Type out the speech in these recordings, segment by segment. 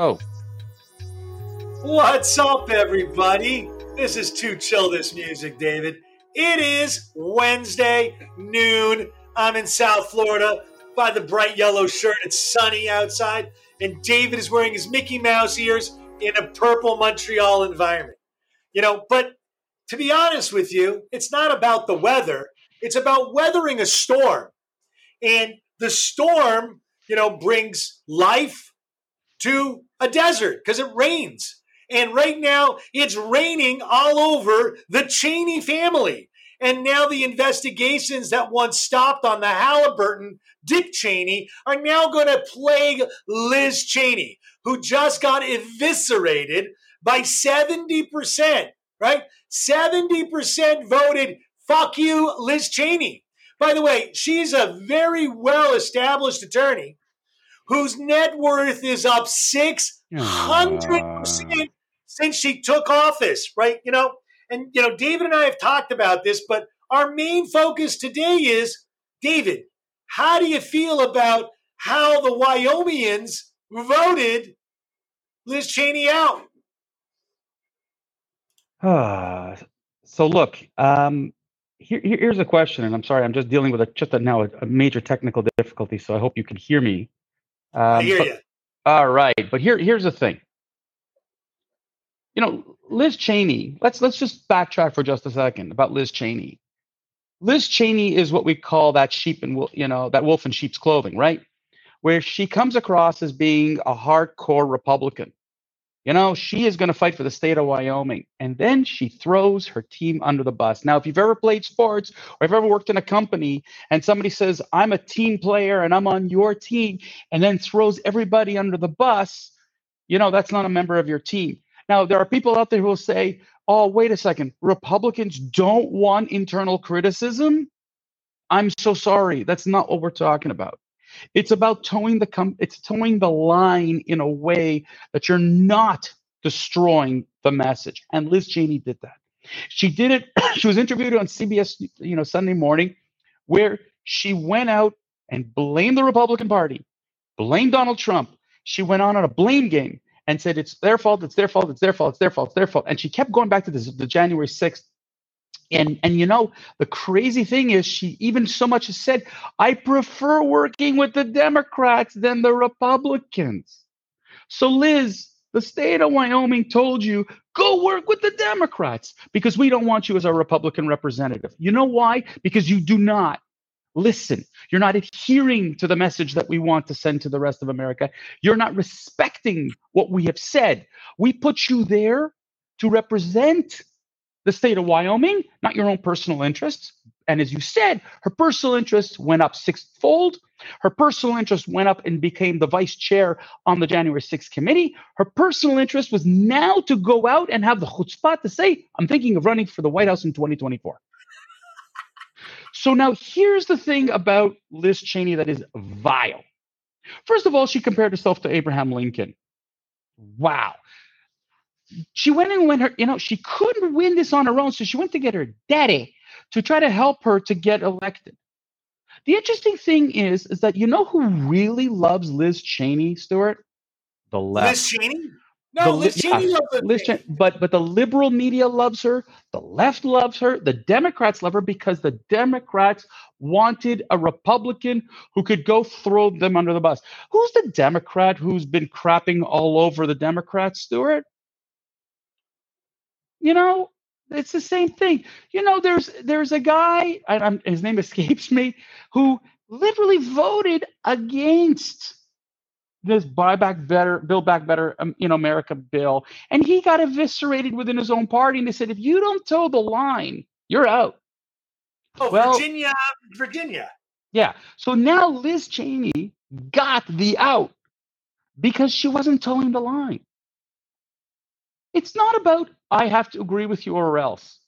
Oh. What's up, everybody? This is Too Chill This Music, David. It is Wednesday, noon. I'm in South Florida by the bright yellow shirt. It's sunny outside, and David is wearing his Mickey Mouse ears in a purple Montreal environment. You know, but to be honest with you, it's not about the weather, it's about weathering a storm. And the storm, you know, brings life to a desert because it rains. And right now, it's raining all over the Cheney family. And now the investigations that once stopped on the Halliburton, Dick Cheney, are now going to plague Liz Cheney, who just got eviscerated by 70%, right? 70% voted, fuck you, Liz Cheney. By the way, she's a very well established attorney whose net worth is up 600% since she took office, right? You know, and, you know, David and I have talked about this, but our main focus today is David, how do you feel about how the Wyomingians voted Liz Cheney out? Ah, so look, um, here, here's a question, and I'm sorry, I'm just dealing with a, just a, now a, a major technical difficulty, so I hope you can hear me. Um, I hear but, you. All right, but here, here's the thing. You know, Liz Cheney. Let's let's just backtrack for just a second about Liz Cheney. Liz Cheney is what we call that sheep and you know that wolf in sheep's clothing, right? Where she comes across as being a hardcore Republican. You know, she is going to fight for the state of Wyoming. And then she throws her team under the bus. Now, if you've ever played sports or if you've ever worked in a company and somebody says, I'm a team player and I'm on your team, and then throws everybody under the bus, you know, that's not a member of your team. Now, there are people out there who will say, oh, wait a second, Republicans don't want internal criticism. I'm so sorry. That's not what we're talking about. It's about towing the com- it's towing the line in a way that you're not destroying the message. And Liz Cheney did that. She did it. she was interviewed on CBS, you know, Sunday morning, where she went out and blamed the Republican Party, blamed Donald Trump. She went on on a blame game and said it's their fault, it's their fault, it's their fault, it's their fault, it's their fault. And she kept going back to this, the January 6th and and you know the crazy thing is she even so much as said i prefer working with the democrats than the republicans. So liz the state of wyoming told you go work with the democrats because we don't want you as a republican representative. You know why? Because you do not listen. You're not adhering to the message that we want to send to the rest of america. You're not respecting what we have said. We put you there to represent the state of Wyoming, not your own personal interests. And as you said, her personal interests went up sixfold. Her personal interest went up and became the vice chair on the January 6th committee. Her personal interest was now to go out and have the chutzpah to say, I'm thinking of running for the White House in 2024. so now here's the thing about Liz Cheney that is vile. First of all, she compared herself to Abraham Lincoln. Wow she went and went her, you know, she couldn't win this on her own. So she went to get her daddy to try to help her to get elected. The interesting thing is, is that you know who really loves Liz Cheney, Stuart? The left. Liz Cheney? No, the, Liz Cheney yeah, loves Liz Cheney, but but the liberal media loves her, the left loves her, the Democrats love her because the Democrats wanted a Republican who could go throw them under the bus. Who's the Democrat who's been crapping all over the Democrats, Stuart? You know, it's the same thing. You know, there's there's a guy, I, I'm, his name escapes me, who literally voted against this Buy Back Better, Build Back Better, um, you know, America bill, and he got eviscerated within his own party. And they said, if you don't toe the line, you're out. Oh, well, Virginia, Virginia. Yeah. So now Liz Cheney got the out because she wasn't toeing the line. It's not about I have to agree with you or else.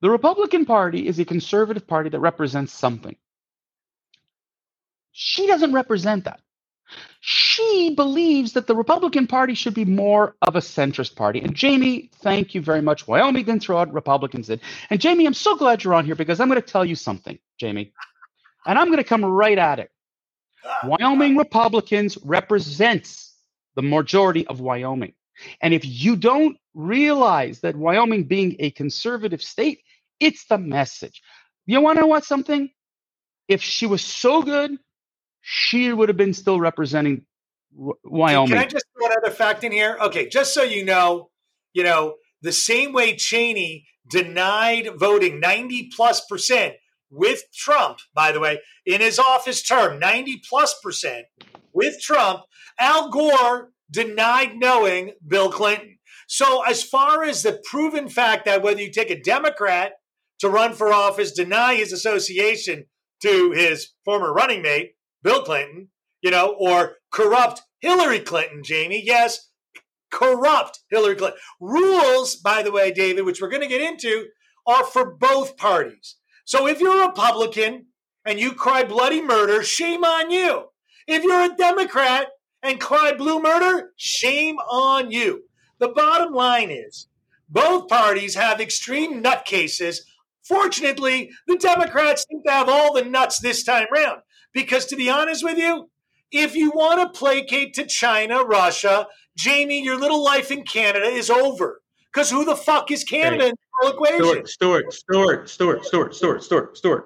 The Republican Party is a conservative party that represents something. She doesn't represent that. She believes that the Republican Party should be more of a centrist party. And Jamie, thank you very much. Wyoming didn't throw out, Republicans did. And Jamie, I'm so glad you're on here because I'm going to tell you something, Jamie. And I'm going to come right at it. Wyoming Republicans represents the majority of Wyoming. And if you don't realize that Wyoming being a conservative state, it's the message. You want to know what something? If she was so good, she would have been still representing Wyoming. Can I just throw another fact in here? Okay, just so you know, you know, the same way Cheney denied voting 90 plus percent with Trump, by the way, in his office term, 90 plus percent with Trump, Al Gore denied knowing Bill Clinton. So, as far as the proven fact that whether you take a Democrat to run for office, deny his association to his former running mate, Bill Clinton, you know, or corrupt Hillary Clinton, Jamie, yes, corrupt Hillary Clinton. Rules, by the way, David, which we're going to get into, are for both parties. So if you're a Republican and you cry bloody murder, shame on you. If you're a Democrat and cry blue murder, shame on you. The bottom line is both parties have extreme nutcases. Fortunately, the Democrats seem to have all the nuts this time round. Because to be honest with you, if you want to placate to China, Russia, Jamie, your little life in Canada is over. Because who the fuck is Canada hey, in the equation? Stuart, Stuart, Stuart, Stuart, Stuart, Stuart, Stuart.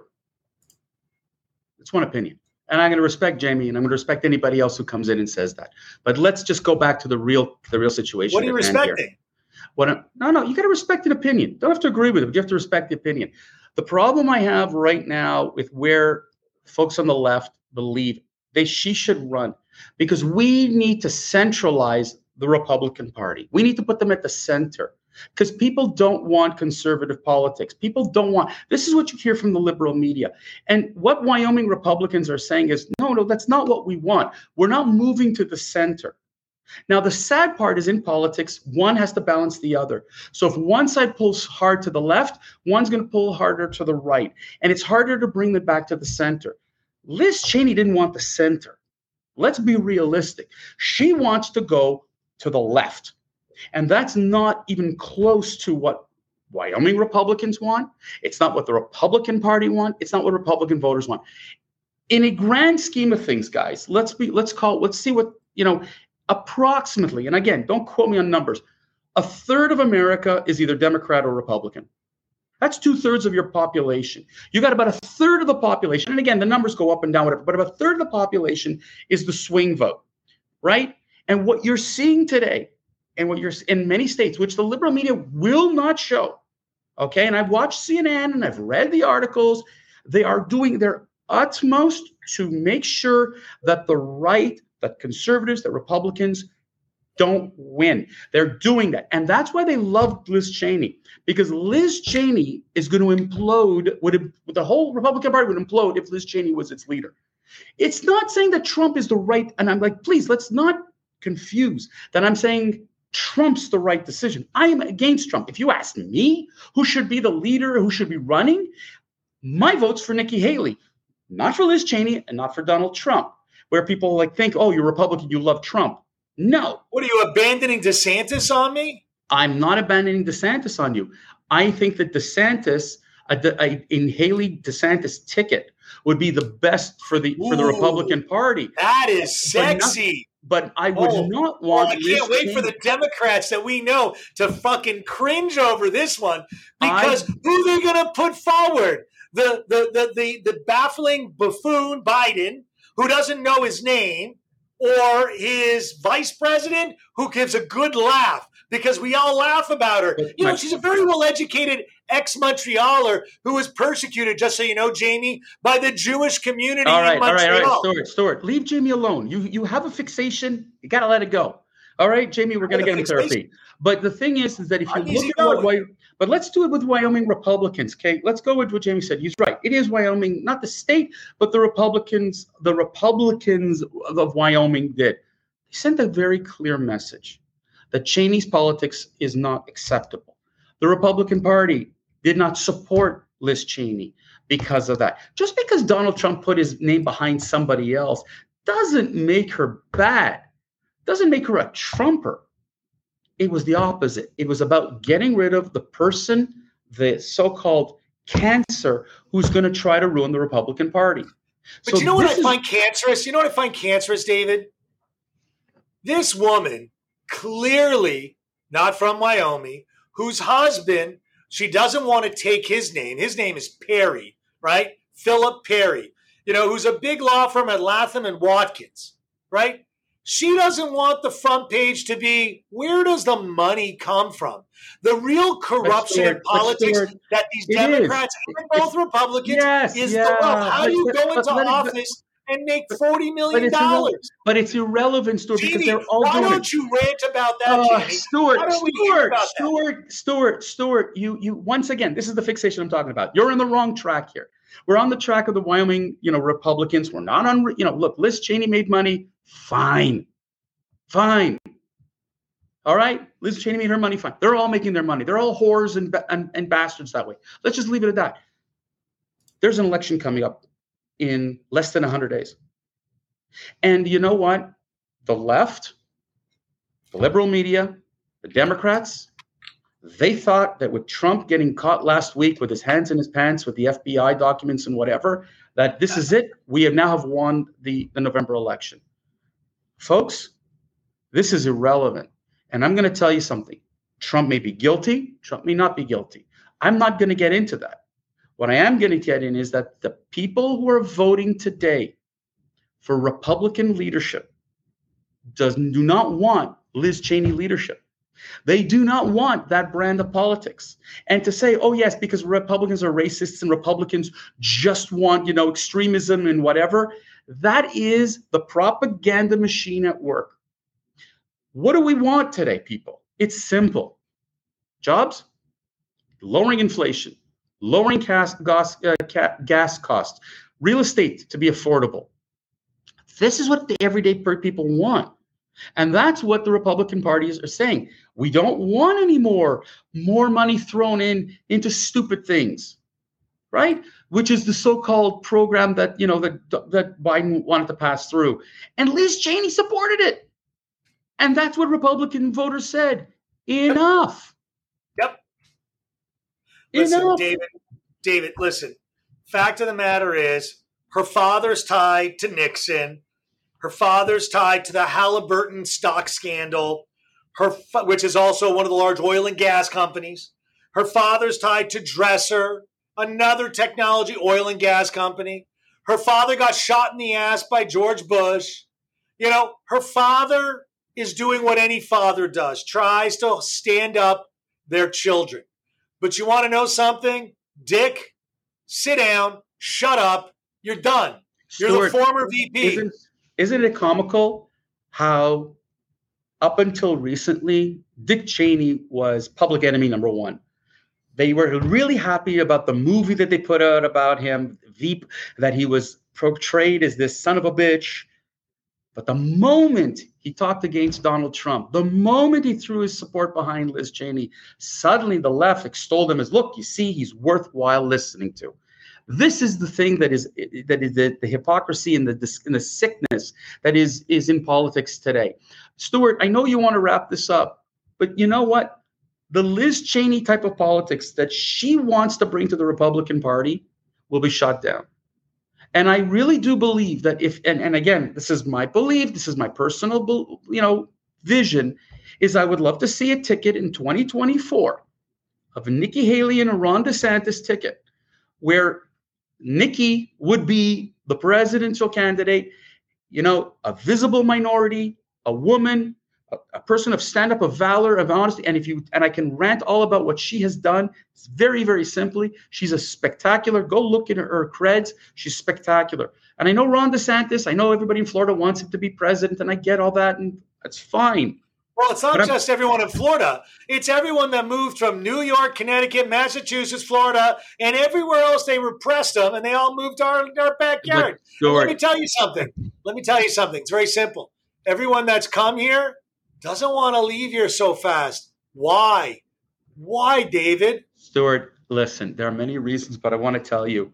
It's one opinion. And I'm going to respect Jamie, and I'm going to respect anybody else who comes in and says that. But let's just go back to the real, the real situation. What are you respecting? What? I'm, no, no, you got to respect an opinion. Don't have to agree with it. But you have to respect the opinion. The problem I have right now with where folks on the left believe they she should run because we need to centralize the Republican Party. We need to put them at the center because people don't want conservative politics. People don't want this is what you hear from the liberal media. And what Wyoming Republicans are saying is no, no, that's not what we want. We're not moving to the center. Now, the sad part is in politics, one has to balance the other. So if one side pulls hard to the left, one's going to pull harder to the right. And it's harder to bring them back to the center. Liz Cheney didn't want the center. Let's be realistic. She wants to go to the left. And that's not even close to what Wyoming Republicans want. It's not what the Republican Party want. It's not what Republican voters want. In a grand scheme of things, guys, let's be let's call let's see what, you know, approximately, and again, don't quote me on numbers. A third of America is either Democrat or Republican. That's two thirds of your population. You got about a third of the population, and again, the numbers go up and down, whatever, but about a third of the population is the swing vote, right? And what you're seeing today, and what you're in many states, which the liberal media will not show, okay? And I've watched CNN and I've read the articles. They are doing their utmost to make sure that the right, that conservatives, that Republicans don't win. They're doing that. And that's why they loved Liz Cheney, because Liz Cheney is going to implode, would the whole Republican Party would implode if Liz Cheney was its leader. It's not saying that Trump is the right, and I'm like, please, let's not confuse that I'm saying Trump's the right decision. I am against Trump. If you ask me who should be the leader, who should be running, my vote's for Nikki Haley, not for Liz Cheney and not for Donald Trump, where people like think, oh, you're Republican, you love Trump. No. What are you abandoning DeSantis on me? I'm not abandoning DeSantis on you. I think that DeSantis, a, a, in Haley DeSantis ticket would be the best for the Ooh, for the Republican Party. That is sexy. But, I would oh, not oh, want. Oh, I can't wait for the Democrats that we know to fucking cringe over this one because I, who are they going to put forward? The, the the the the baffling buffoon Biden, who doesn't know his name, or his vice president who gives a good laugh because we all laugh about her. You know, she's a very well educated ex Montrealer who was persecuted, just so you know, Jamie, by the Jewish community all right, in Montreal. All right, all right, Stuart, Stuart, leave Jamie alone. You you have a fixation. You got to let it go. All right, Jamie, we're going to get in therapy. But the thing is, is that if you look at what, but let's do it with Wyoming Republicans. Okay, let's go with what Jamie said. He's right. It is Wyoming, not the state, but the Republicans. The Republicans of Wyoming did. They sent a very clear message that Cheney's politics is not acceptable. The Republican Party did not support Liz Cheney because of that. Just because Donald Trump put his name behind somebody else doesn't make her bad. Doesn't make her a Trumper. It was the opposite. It was about getting rid of the person, the so called cancer, who's going to try to ruin the Republican Party. But so you know what I is... find cancerous? You know what I find cancerous, David? This woman, clearly not from Wyoming, whose husband, she doesn't want to take his name. His name is Perry, right? Philip Perry, you know, who's a big law firm at Latham and Watkins, right? She doesn't want the front page to be where does the money come from? The real corruption in politics that these Democrats and both Republicans yes, is yeah, the wealth. How do you go into office and make forty million dollars. But, it's irrelevant, Stuart, Jamie, because they're all why doing don't you rant about that, uh? Stuart, Stuart, Stuart, Stuart, Stuart. You, you. Once again, this is the fixation I'm talking about. You're on the wrong track here. We're on the track of the Wyoming, you know, Republicans. We're not on. You know, look, Liz Cheney made money. Fine, fine. All right, Liz Cheney made her money. Fine. They're all making their money. They're all whores and, and, and bastards that way. Let's just leave it at that. There's an election coming up in less than 100 days. And you know what? The left, the liberal media, the Democrats, they thought that with Trump getting caught last week with his hands in his pants with the FBI documents and whatever, that this is it. We have now have won the, the November election. Folks, this is irrelevant. And I'm going to tell you something. Trump may be guilty, Trump may not be guilty. I'm not going to get into that. What I am going to get in is that the people who are voting today for Republican leadership does do not want Liz Cheney leadership. They do not want that brand of politics. And to say, oh yes, because Republicans are racists and Republicans just want, you know, extremism and whatever, that is the propaganda machine at work. What do we want today, people? It's simple. Jobs, lowering inflation, lowering gas, gas, uh, gas costs, real estate to be affordable. This is what the everyday people want. And that's what the Republican parties are saying. We don't want any more, more money thrown in into stupid things, right? Which is the so-called program that you know that that Biden wanted to pass through, and Liz Cheney supported it, and that's what Republican voters said. Enough. Listen, David, David, listen. Fact of the matter is, her father's tied to Nixon. Her father's tied to the Halliburton stock scandal, her which is also one of the large oil and gas companies. Her father's tied to Dresser, another technology oil and gas company. Her father got shot in the ass by George Bush. You know, her father is doing what any father does, tries to stand up their children. But you want to know something? Dick, sit down, shut up, you're done. You're Stuart, the former VP. Isn't, isn't it comical how up until recently, Dick Cheney was public enemy number one. They were really happy about the movie that they put out about him, Veep, that he was portrayed as this son of a bitch. But the moment he talked against Donald Trump. The moment he threw his support behind Liz Cheney, suddenly the left extolled him as, look, you see, he's worthwhile listening to. This is the thing that is that is the, the hypocrisy and the and the sickness that is is in politics today. Stuart, I know you want to wrap this up, but you know what? The Liz Cheney type of politics that she wants to bring to the Republican Party will be shut down. And I really do believe that if, and, and again, this is my belief, this is my personal, you know, vision, is I would love to see a ticket in 2024 of Nikki Haley and a Ron DeSantis ticket, where Nikki would be the presidential candidate, you know, a visible minority, a woman, a, a person of stand up, of valor, of honesty. And if you and I can rant all about what she has done, it's very, very simply, she's a spectacular. Go look at her, her creds. She's spectacular. And I know Ron DeSantis. I know everybody in Florida wants him to be president, and I get all that, and that's fine. Well, it's not just everyone in Florida. It's everyone that moved from New York, Connecticut, Massachusetts, Florida, and everywhere else they repressed them, and they all moved to our, our backyard. Let me tell you something. Let me tell you something. It's very simple. Everyone that's come here doesn't want to leave here so fast. Why? Why, David? Stuart, listen, there are many reasons, but I want to tell you.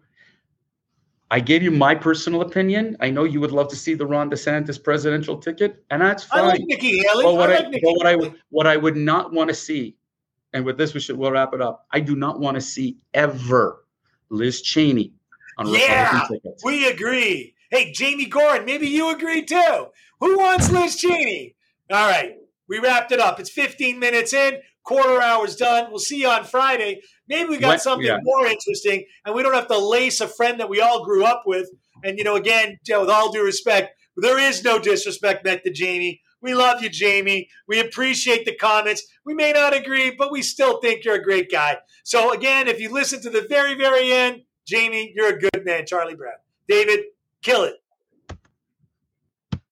I gave you my personal opinion. I know you would love to see the Ron DeSantis presidential ticket, and that's fine. I like Nikki Haley. But what I, I, like but what I what I would not want to see, and with this we should we'll wrap it up. I do not want to see ever Liz Cheney on yeah, tickets. We agree. Hey, Jamie Gordon, maybe you agree too. Who wants Liz Cheney? All right. We wrapped it up. It's 15 minutes in, quarter hour's done. We'll see you on Friday. Maybe we got When- something yeah. more interesting, and we don't have to lace a friend that we all grew up with. And, you know, again, Joe, with all due respect, there is no disrespect meant to Jamie. We love you, Jamie. We appreciate the comments. We may not agree, but we still think you're a great guy. So, again, if you listen to the very, very end, Jamie, you're a good man, Charlie Brown. David, kill it.